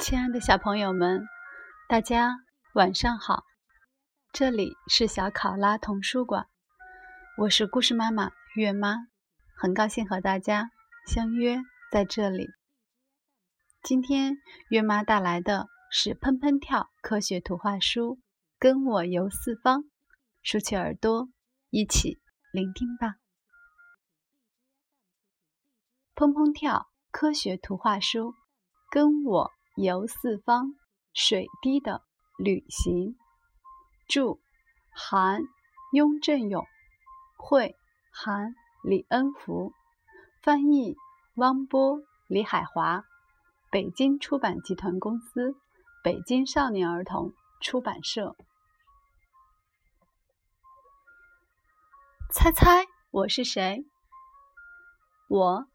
亲爱的小朋友们，大家晚上好！这里是小考拉童书馆，我是故事妈妈月妈，很高兴和大家相约在这里。今天月妈带来的是《砰砰跳》科学图画书，跟我游四方，竖起耳朵，一起聆听吧。砰砰跳科学图画书，跟我。游四方，水滴的旅行。著：韩雍正勇，绘韩李恩福，翻译汪波、李海华，北京出版集团公司，北京少年儿童出版社。猜猜我是谁？我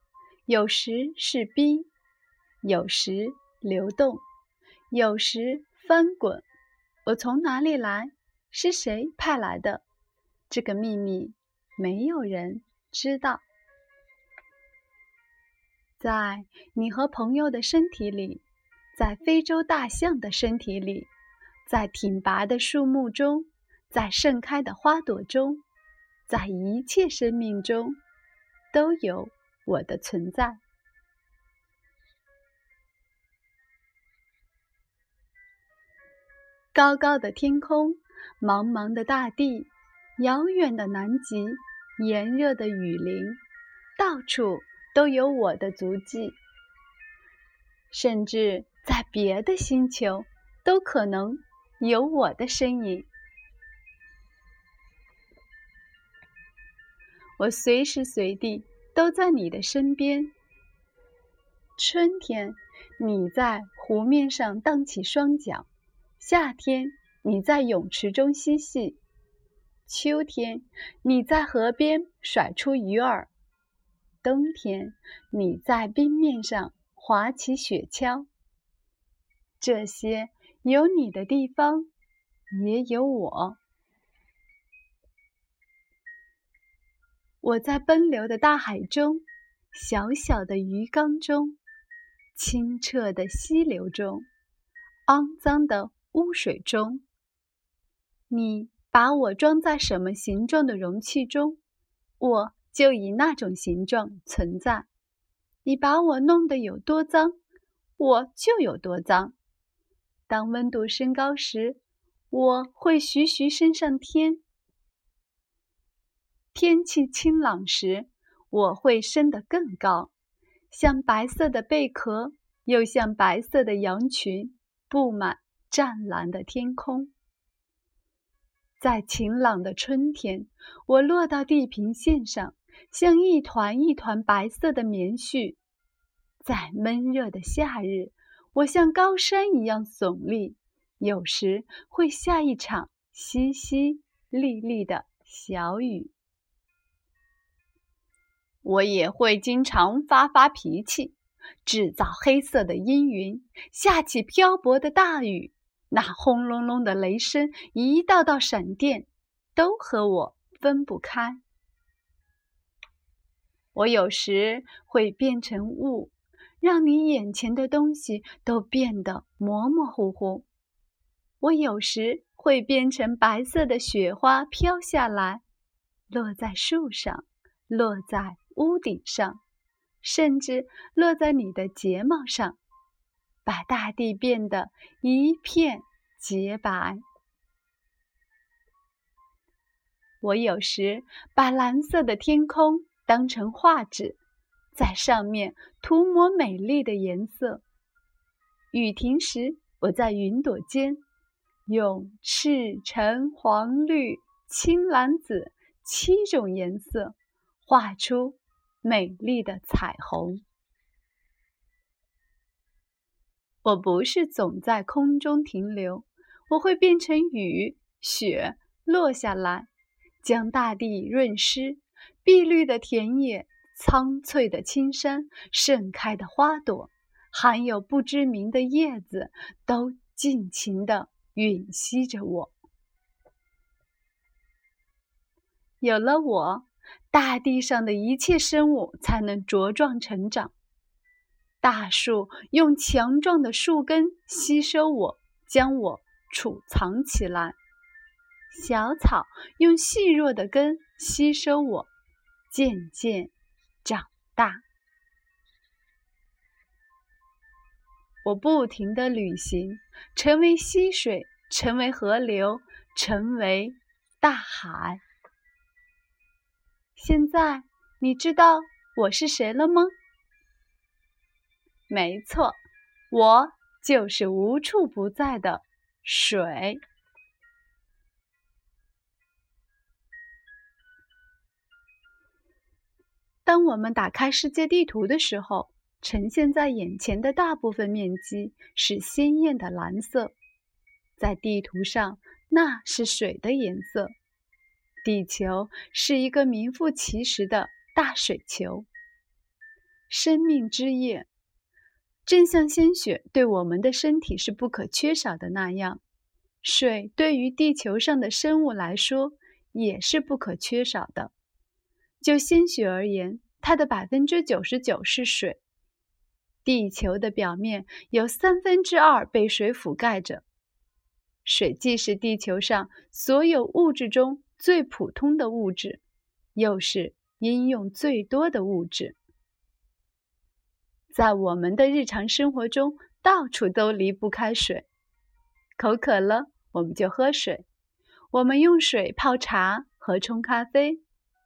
有时是冰，有时。流动，有时翻滚。我从哪里来？是谁派来的？这个秘密没有人知道。在你和朋友的身体里，在非洲大象的身体里，在挺拔的树木中，在盛开的花朵中，在一切生命中，都有我的存在。高高的天空，茫茫的大地，遥远的南极，炎热的雨林，到处都有我的足迹。甚至在别的星球，都可能有我的身影。我随时随地都在你的身边。春天，你在湖面上荡起双桨。夏天，你在泳池中嬉戏；秋天，你在河边甩出鱼饵；冬天，你在冰面上划起雪橇。这些有你的地方，也有我。我在奔流的大海中，小小的鱼缸中，清澈的溪流中，肮脏的。污水中，你把我装在什么形状的容器中，我就以那种形状存在。你把我弄得有多脏，我就有多脏。当温度升高时，我会徐徐升上天；天气清朗时，我会升得更高，像白色的贝壳，又像白色的羊群，布满。湛蓝的天空，在晴朗的春天，我落到地平线上，像一团一团白色的棉絮；在闷热的夏日，我像高山一样耸立，有时会下一场淅淅沥沥的小雨。我也会经常发发脾气，制造黑色的阴云，下起漂泊的大雨。那轰隆隆的雷声，一道道闪电，都和我分不开。我有时会变成雾，让你眼前的东西都变得模模糊糊。我有时会变成白色的雪花飘下来，落在树上，落在屋顶上，甚至落在你的睫毛上。把大地变得一片洁白。我有时把蓝色的天空当成画纸，在上面涂抹美丽的颜色。雨停时，我在云朵间用赤、橙、黄、绿、青、蓝、紫七种颜色画出美丽的彩虹。我不是总在空中停留，我会变成雨雪落下来，将大地润湿。碧绿的田野，苍翠的青山，盛开的花朵，含有不知名的叶子，都尽情地吮吸着我。有了我，大地上的一切生物才能茁壮成长。大树用强壮的树根吸收我，将我储藏起来；小草用细弱的根吸收我，渐渐长大。我不停地旅行，成为溪水，成为河流，成为大海。现在你知道我是谁了吗？没错，我就是无处不在的水。当我们打开世界地图的时候，呈现在眼前的大部分面积是鲜艳的蓝色，在地图上那是水的颜色。地球是一个名副其实的大水球。生命之液，正像鲜血对我们的身体是不可缺少的那样，水对于地球上的生物来说也是不可缺少的。就鲜血而言，它的百分之九十九是水。地球的表面有三分之二被水覆盖着，水既是地球上所有物质中最普通的物质，又是应用最多的物质。在我们的日常生活中，到处都离不开水。口渴了，我们就喝水；我们用水泡茶和冲咖啡；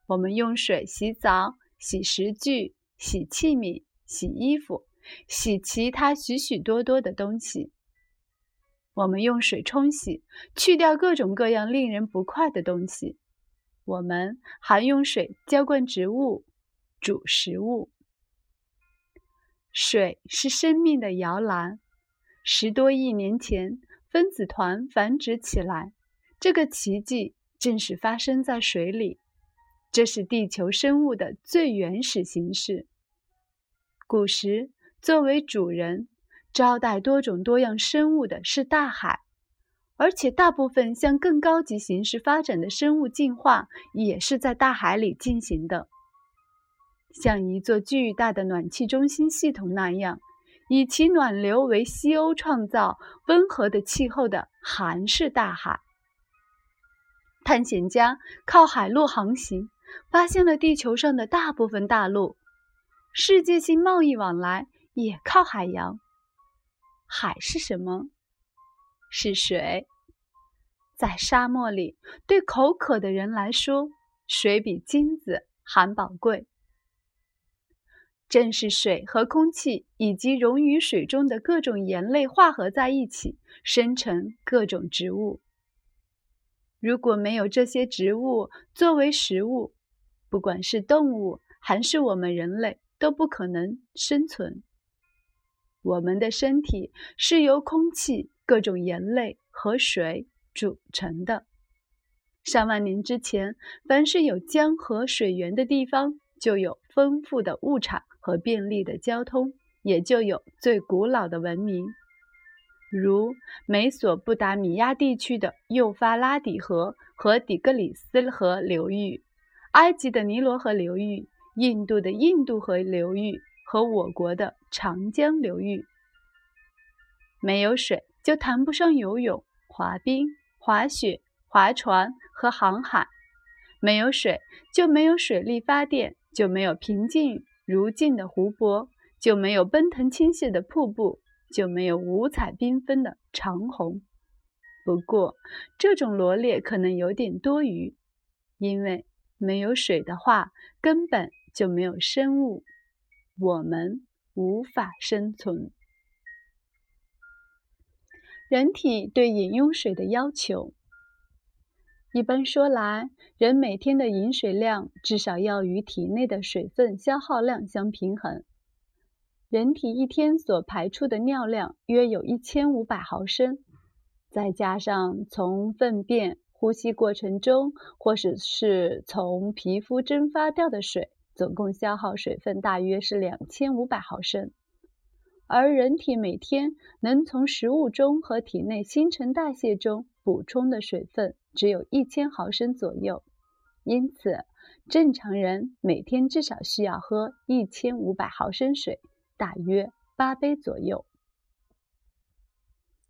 我们用水洗澡、洗食具、洗器皿、洗衣服。洗其他许许多多的东西。我们用水冲洗，去掉各种各样令人不快的东西。我们还用水浇灌植物、煮食物。水是生命的摇篮。十多亿年前，分子团繁殖起来，这个奇迹正是发生在水里。这是地球生物的最原始形式。古时。作为主人，招待多种多样生物的是大海，而且大部分向更高级形式发展的生物进化也是在大海里进行的。像一座巨大的暖气中心系统那样，以其暖流为西欧创造温和的气候的韩式大海。探险家靠海路航行，发现了地球上的大部分大陆，世界性贸易往来。也靠海洋。海是什么？是水。在沙漠里，对口渴的人来说，水比金子还宝贵。正是水和空气以及溶于水中的各种盐类化合在一起，生成各种植物。如果没有这些植物作为食物，不管是动物还是我们人类，都不可能生存。我们的身体是由空气、各种盐类和水组成的。上万年之前，凡是有江河水源的地方，就有丰富的物产和便利的交通，也就有最古老的文明，如美索不达米亚地区的幼发拉底河和底格里斯河流域，埃及的尼罗河流域，印度的印度河流域。和我国的长江流域，没有水就谈不上游泳、滑冰、滑雪、划船和航海；没有水就没有水力发电，就没有平静如镜的湖泊，就没有奔腾倾泻的瀑布，就没有五彩缤纷的长虹。不过，这种罗列可能有点多余，因为没有水的话，根本就没有生物。我们无法生存。人体对饮用水的要求，一般说来，人每天的饮水量至少要与体内的水分消耗量相平衡。人体一天所排出的尿量约有一千五百毫升，再加上从粪便、呼吸过程中，或者是从皮肤蒸发掉的水。总共消耗水分大约是两千五百毫升，而人体每天能从食物中和体内新陈代谢中补充的水分只有一千毫升左右，因此正常人每天至少需要喝一千五百毫升水，大约八杯左右。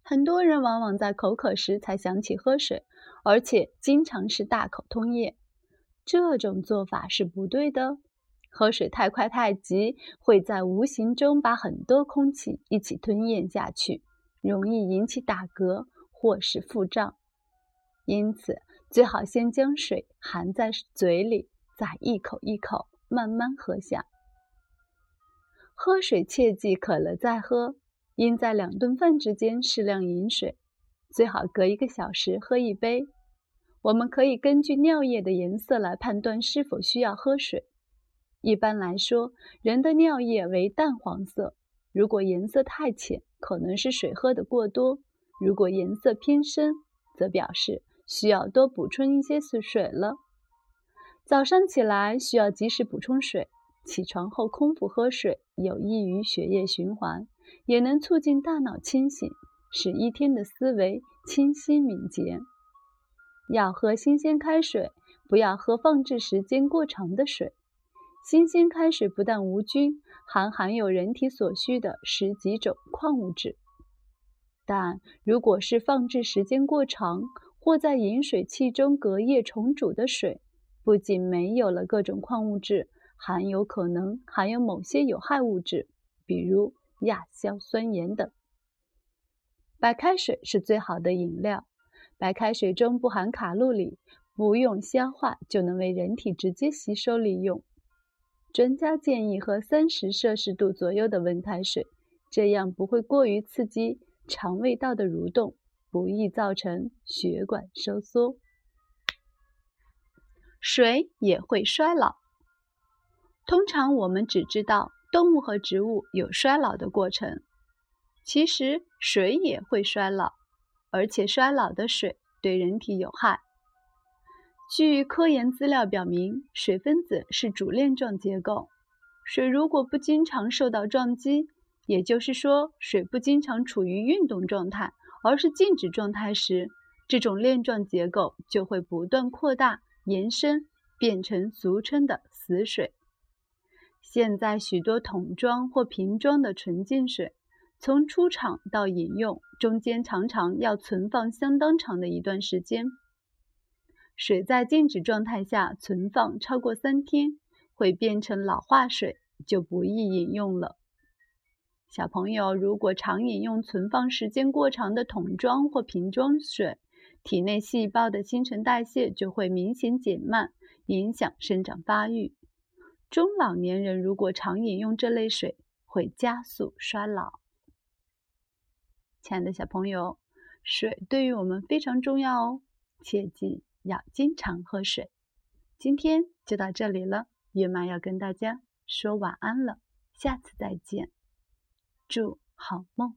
很多人往往在口渴时才想起喝水，而且经常是大口吞咽。这种做法是不对的。喝水太快太急，会在无形中把很多空气一起吞咽下去，容易引起打嗝或是腹胀。因此，最好先将水含在嘴里，再一口一口慢慢喝下。喝水切忌渴了再喝，应在两顿饭之间适量饮水，最好隔一个小时喝一杯。我们可以根据尿液的颜色来判断是否需要喝水。一般来说，人的尿液为淡黄色，如果颜色太浅，可能是水喝得过多；如果颜色偏深，则表示。需要多补充一些水水了。早上起来需要及时补充水，起床后空腹喝水有益于血液循环，也能促进大脑清醒，使一天的思维清晰敏捷。要喝新鲜开水，不要喝放置时间过长的水。新鲜开水不但无菌，还含有人体所需的十几种矿物质。但如果是放置时间过长，或在饮水器中隔夜重煮的水，不仅没有了各种矿物质，还有可能含有某些有害物质，比如亚硝酸盐等。白开水是最好的饮料，白开水中不含卡路里，不用消化就能为人体直接吸收利用。专家建议喝三十摄氏度左右的温开水，这样不会过于刺激肠胃道的蠕动。不易造成血管收缩，水也会衰老。通常我们只知道动物和植物有衰老的过程，其实水也会衰老，而且衰老的水对人体有害。据科研资料表明，水分子是主链状结构，水如果不经常受到撞击，也就是说，水不经常处于运动状态。而是静止状态时，这种链状结构就会不断扩大、延伸，变成俗称的死水。现在许多桶装或瓶装的纯净水，从出厂到饮用中间常常要存放相当长的一段时间。水在静止状态下存放超过三天，会变成老化水，就不易饮用了。小朋友如果常饮用存放时间过长的桶装或瓶装水，体内细胞的新陈代谢就会明显减慢，影响生长发育。中老年人如果常饮用这类水，会加速衰老。亲爱的小朋友，水对于我们非常重要哦，切记要经常喝水。今天就到这里了，月妈要跟大家说晚安了，下次再见。祝好梦。